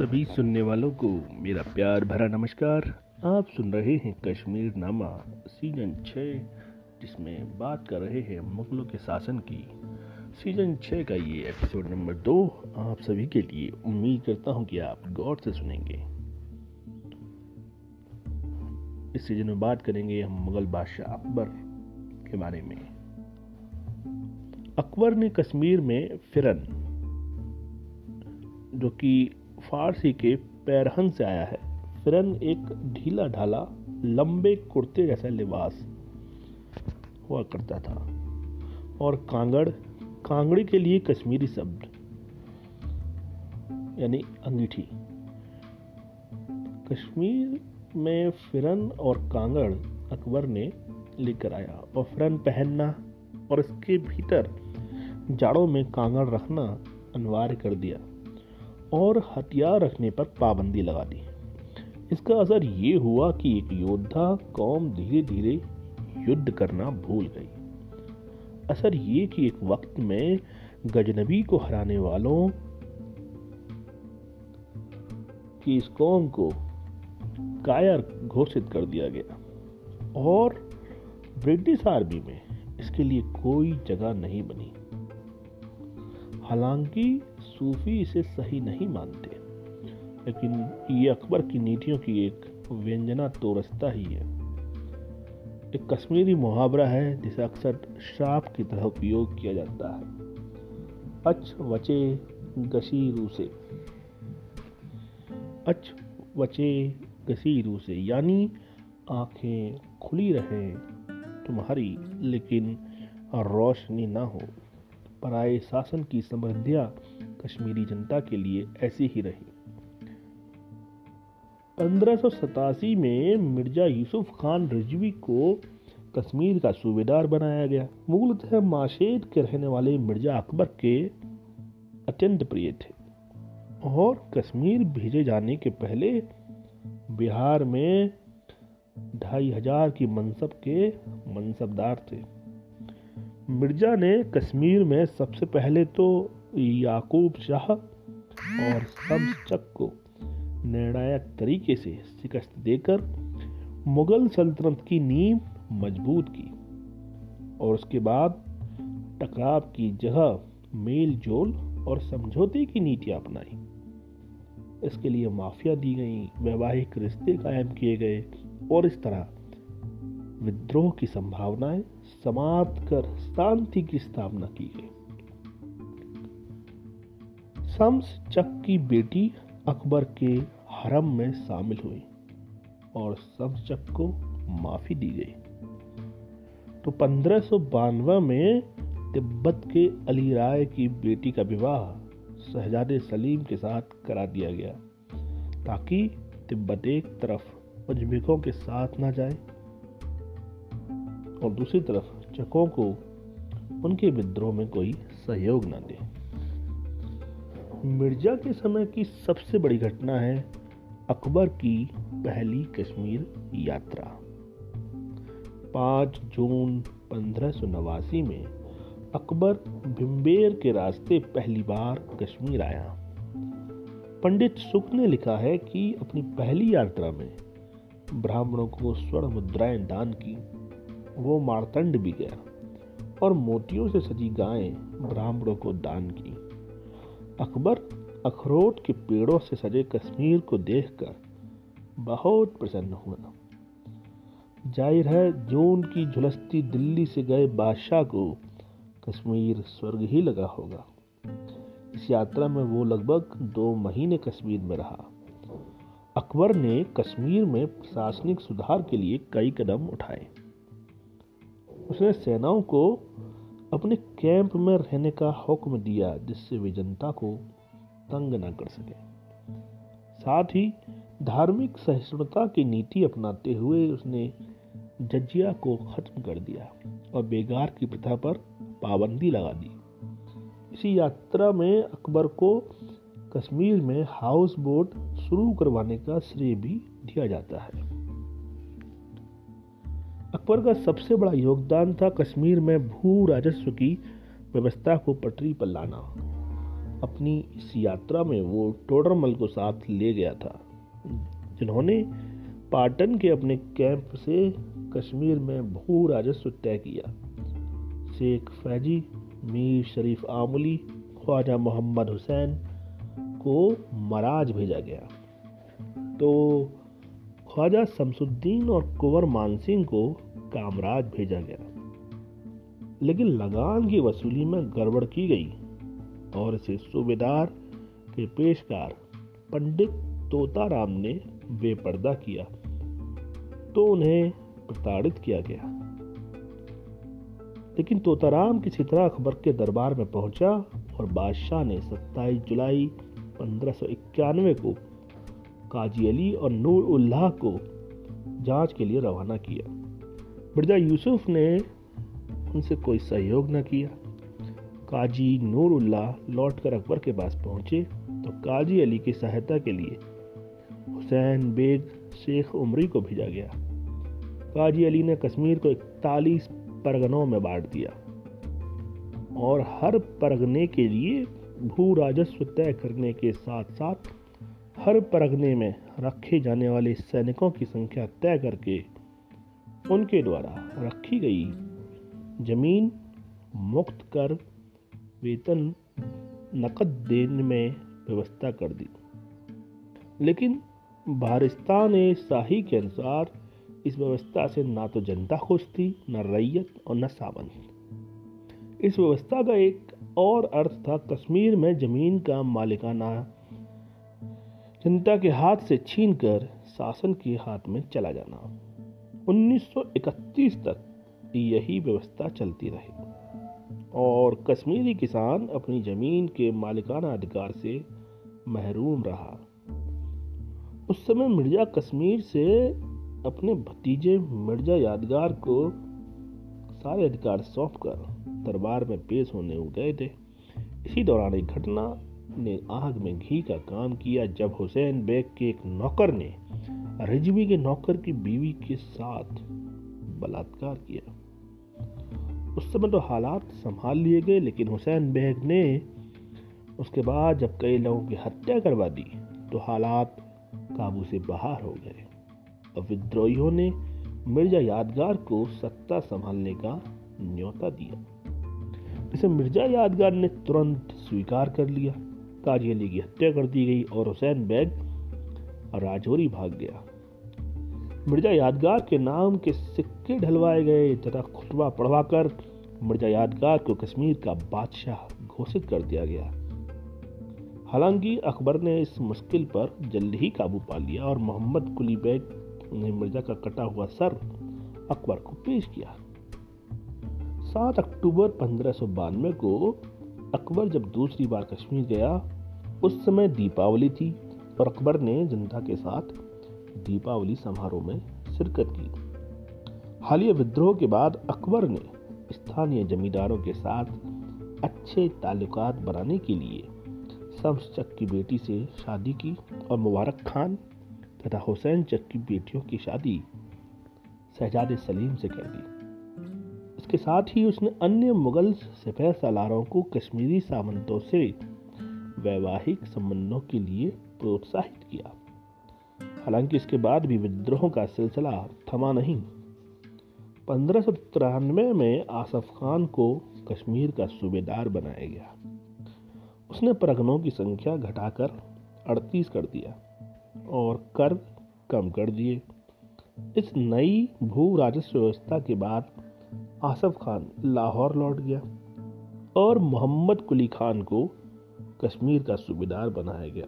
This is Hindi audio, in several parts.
सभी सुनने वालों को मेरा प्यार भरा नमस्कार। आप सुन रहे हैं कश्मीर नामा सीज़न छः जिसमें बात कर रहे हैं मुगलों के शासन की। सीज़न छः का ये एपिसोड नंबर दो, आप सभी के लिए उम्मीद करता हूँ कि आप गौर से सुनेंगे। इस सीज़न में बात करेंगे हम मुगल बादशाह अकबर के बारे में। अकबर ने कश्मीर में फिरन, जो कि फारसी के पैरहन से आया है। फिरन एक ढीला ढाला, लंबे कुर्ते जैसा लिबास हुआ करता था। और कांगड़, कांगड़ी के लिए कश्मीरी शब्द, यानी अंगीठी। कश्मीर में फिरन और कांगड़ अकबर ने लेकर आया और फिरन पहनना और इसके भीतर जाड़ों में कांगड़ रखना अनिवार्य कर दिया। और हथियार रखने पर पाबंदी लगा दी। इसका असर ये हुआ कि एक योद्धा कौम धीरे धीरे युद्ध करना भूल गई। असर ये कि एक वक्त में गजनबी को हराने वालों की इस कौम को कायर घोषित कर दिया गया। और ब्रिटिश आर्मी में इसके लिए कोई जगह नहीं बनी। हालाँकि सूफी इसे सही नहीं मानते। लेकिन ये अकबर की नीतियों की एक व्यंजना तोरस्ता ही है। एक कश्मीरी मुहावरा है, जिसे अक्सर श्राप की तरह उपयोग किया जाता है। अच वचे गशी रूसे अच वचे गसी रूसे यानी आँखें खुली रहें तुम्हारी, लेकिन रोशनी ना हो। पराए शासन की समृद्धियाँ कश्मीरी जनता के लिए ऐसी ही रही। पंद्रह में मिर्ज़ा यूसुफ खान रिजवी को कश्मीर का सूबेदार बनाया गया। मूलतः माशेद के रहने वाले मिर्ज़ा अकबर के अत्यंत प्रिय थे और कश्मीर भेजे जाने के पहले बिहार में ढाई हज़ार की मनसब के मनसबदार थे। मिर्ज़ा ने कश्मीर में सबसे पहले तो याकूब शाह और शमचक को निर्णायक तरीके से शिकस्त देकर मुगल सल्तनत की नींव मज़बूत की और उसके बाद टकराव की जगह मेल जोल और समझौते की नीतियाँ अपनाई। इसके लिए माफिया दी गई, वैवाहिक रिश्ते कायम किए गए और इस तरह विद्रोह की संभावनाएँ समाप्त कर शांति की स्थापना की गई। शम्स चक की बेटी अकबर के हरम में शामिल हुई और शम्स चक को माफ़ी दी गई। तो पंद्रह में तिब्बत के अली राय की बेटी का विवाह शहजादे सलीम के साथ करा दिया गया, ताकि तिब्बत एक तरफ़ उज्बेकों के साथ ना जाए और दूसरी तरफ़ चकों को उनके विद्रोह में कोई सहयोग न दे। मिर्ज़ा के समय की सबसे बड़ी घटना है अकबर की पहली कश्मीर यात्रा। 5 जून पंद्रह में अकबर भिम्बेर के रास्ते पहली बार कश्मीर आया। पंडित सुख ने लिखा है कि अपनी पहली यात्रा में ब्राह्मणों को स्वर्ण मुद्राएँ दान की, वो मारतंड भी गया और मोतियों से सजी गायें ब्राह्मणों को दान की। अकबर अखरोट के पेड़ों से सजे कश्मीर को देखकर बहुत प्रसन्न हुआ ज़ाहिर है, जून की झुलसती दिल्ली से गए बादशाह को कश्मीर स्वर्ग ही लगा होगा। इस यात्रा में वो लगभग दो महीने कश्मीर में रहा। अकबर ने कश्मीर में प्रशासनिक सुधार के लिए कई कदम उठाए। उसने सेनाओं को अपने कैंप में रहने का हुक्म दिया जिससे वे जनता को तंग न कर सके। साथ ही धार्मिक सहिष्णुता की नीति अपनाते हुए उसने जजिया को खत्म कर दिया और बेगार की प्रथा पर पाबंदी लगा दी। इसी यात्रा में अकबर को कश्मीर में हाउस बोट शुरू करवाने का श्रेय भी दिया जाता है। अकबर का सबसे बड़ा योगदान था कश्मीर में भू राजस्व की व्यवस्था को पटरी पर लाना। अपनी इस यात्रा में वो टोडरमल को साथ ले गया था, जिन्होंने पाटन के अपने कैंप से कश्मीर में भू राजस्व तय किया। शेख फैजी, मीर शरीफ आमली, ख्वाजा मोहम्मद हुसैन को मराज भेजा गया। तो ख्वाजा शमसुद्दीन और कुंवर मानसिंह को कामराज भेजा गया। लेकिन लगान की वसूली में गड़बड़ की गई और इसे सूबेदार के पेशकार पंडित तोताराम ने बेपर्दा किया तो उन्हें प्रताड़ित किया गया। लेकिन तोताराम किसी तरह अकबर के दरबार में पहुँचा और बादशाह ने 27 जुलाई पंद्रह को काजी अली और नूर उल्लाह को जाँच के लिए रवाना किया। मिर्ज़ा यूसुफ ने उनसे कोई सहयोग न किया। काजी नूरुल्लाह लौटकर अकबर के पास पहुँचे तो काजी अली की सहायता के लिए हुसैन बेग शेख उमरी को भेजा गया। काजी अली ने कश्मीर को इकतालीस परगनों में बांट दिया और हर परगने के लिए भू राजस्व तय करने के साथ साथ हर परगने में रखे जाने वाले सैनिकों की संख्या तय करके उनके द्वारा रखी गई ज़मीन मुक्त कर वेतन नकद देने में व्यवस्था कर दी। लेकिन भारस्तान शाही के अनुसार इस व्यवस्था से ना तो जनता खुश थी, न रैयत और न सावंत इस व्यवस्था का एक और अर्थ था कश्मीर में ज़मीन का मालिकाना जनता के हाथ से छीनकर शासन के हाथ में चला जाना। 1931 तक यही व्यवस्था चलती रही। और कश्मीरी किसान अपनी ज़मीन के मालिकाना अधिकार से महरूम रहा। उस समय मिर्ज़ा कश्मीर से अपने भतीजे मिर्ज़ा यादगार को सारे अधिकार सौंप कर दरबार में पेश होने गए थे। इसी दौरान एक घटना ने आग में घी का काम किया जब हुसैन बेग के एक नौकर ने रिजवी के नौकर की बीवी के साथ बलात्कार किया। उस समय तो हालात संभाल लिए गए, लेकिन हुसैन बेग ने उसके बाद जब कई लोगों की हत्या करवा दी तो हालात काबू से बाहर हो गए। और विद्रोहियों ने मिर्ज़ा यादगार को सत्ता संभालने का न्योता दिया। इसे मिर्ज़ा यादगार ने तुरंत स्वीकार कर लिया। काजी अली की हत्या कर दी गई और हुसैन बेग राजौरी भाग गया। मिर्ज़ा यादगार के नाम के सिक्के ढलवाए गए तथा खुतबा पढ़वाकर मिर्ज़ा यादगार को कश्मीर का बादशाह घोषित कर दिया गया। हालाँकि अकबर ने इस मुश्किल पर जल्द ही काबू पा लिया और मोहम्मद कुली बैग ने मिर्ज़ा का कटा हुआ सर अकबर को पेश किया। सात अक्टूबर पंद्रह को अकबर जब दूसरी बार कश्मीर गया, उस समय दीपावली थी और अकबर ने जनता के साथ दीपावली समारोह में शिरकत की। हालिया विद्रोह के बाद अकबर ने स्थानीय जमींदारों के साथ अच्छे ताल्लुकात बनाने के लिए शम्स चक की बेटी से शादी की और मुबारक खान तथा हुसैन चक की बेटियों की शादी शहजादे सलीम से कर दी। इसके साथ ही उसने अन्य मुगल सफ़ेद सालारों को कश्मीरी सामंतों से वैवाहिक संबंधों के लिए प्रोत्साहित किया। हालाँकि इसके बाद भी विद्रोह का सिलसिला थमा नहीं। पंद्रह सौ तिरानवे में आसफ खान को कश्मीर का सूबेदार बनाया गया। उसने परगनों की संख्या घटाकर अड़तीस कर दिया और कर कम कर दिए। इस नई भू राजस्व व्यवस्था के बाद आसफ खान लाहौर लौट गया और मोहम्मद कुली खान को कश्मीर का सूबेदार बनाया गया।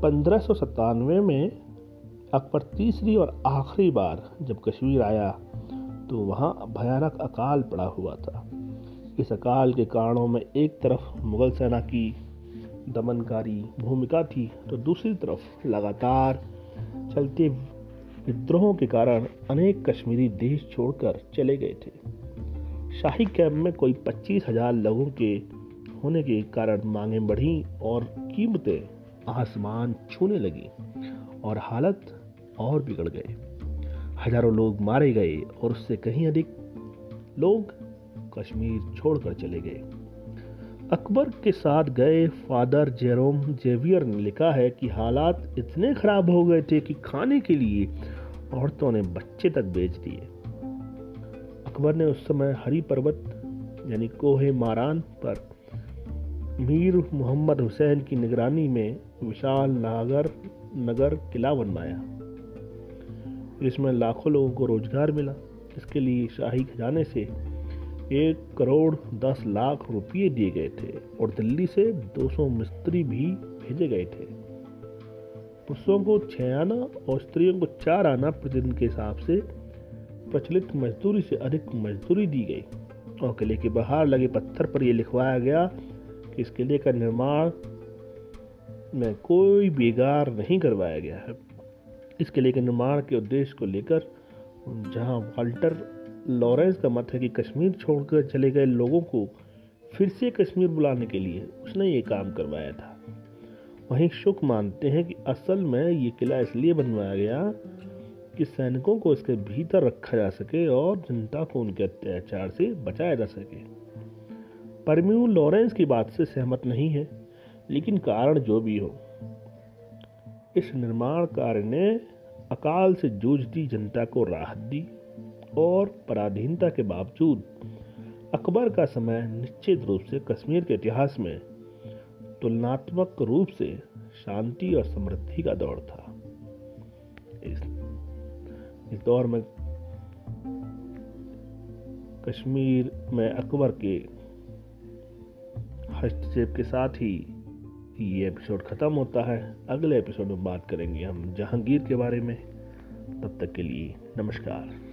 पंद्रह में अकबर तीसरी और आखिरी बार जब कश्मीर आया तो वहाँ भयानक अकाल पड़ा हुआ था। इस अकाल के कारणों में एक तरफ़ मुगल सेना की दमनकारी भूमिका थी तो दूसरी तरफ़ लगातार चलते विद्रोहों के कारण अनेक कश्मीरी देश छोड़कर चले गए थे। शाही कैंप में कोई पच्चीस हज़ार लोगों के होने के कारण मांगें बढ़ी और कीमतें आसमान छूने लगी और हालत और बिगड़ गए हज़ारों लोग मारे गए और उससे कहीं अधिक लोग कश्मीर छोड़कर चले गए। अकबर के साथ गए फादर जेरोम जेवियर ने लिखा है कि हालात इतने खराब हो गए थे कि खाने के लिए औरतों ने बच्चे तक बेच दिए। अकबर ने उस समय हरी पर्वत, यानी कोहे मारान पर मीर मोहम्मद हुसैन की निगरानी में विशाल नागर, नगर किला बनवाया। इसमें लाखों लोगों को रोज़गार मिला। इसके लिए शाही खजाने से एक करोड़ दस लाख रुपये दिए गए थे और दिल्ली से 200 मिस्त्री भी भेजे गए थे। पुरुषों को छह आना और स्त्रियों को चार आना प्रतिदिन के हिसाब से प्रचलित मजदूरी से अधिक मजदूरी दी गई। और किले के बाहर लगे पत्थर पर यह लिखवाया गया कि इस किले का निर्माण में कोई बेगार नहीं करवाया गया है। इस किले के निर्माण के उद्देश्य को लेकर जहाँ वाल्टर लॉरेंस का मत है कि कश्मीर छोड़कर चले गए लोगों को फिर से कश्मीर बुलाने के लिए उसने ये काम करवाया था। वहीं शुक मानते हैं कि असल में ये किला इसलिए बनवाया गया कि सैनिकों को इसके भीतर रखा जा सके और जनता को उनके अत्याचार से बचाया जा सके। परम्यू लॉरेंस की बात से सहमत नहीं है, लेकिन कारण जो भी हो। इस निर्माण कार्य ने अकाल से जूझती जनता को राहत दी। और पराधीनता के बावजूद अकबर का समय निश्चित रूप से कश्मीर के इतिहास में तुलनात्मक रूप से शांति और समृद्धि का दौर था। इस, इस दौर में कश्मीर में अकबर के हस्तक्षेप के साथ ही ये एपिसोड ख़त्म होता है। अगले एपिसोड में बात करेंगे हम जहांगीर के बारे में। तब तक के लिए नमस्कार।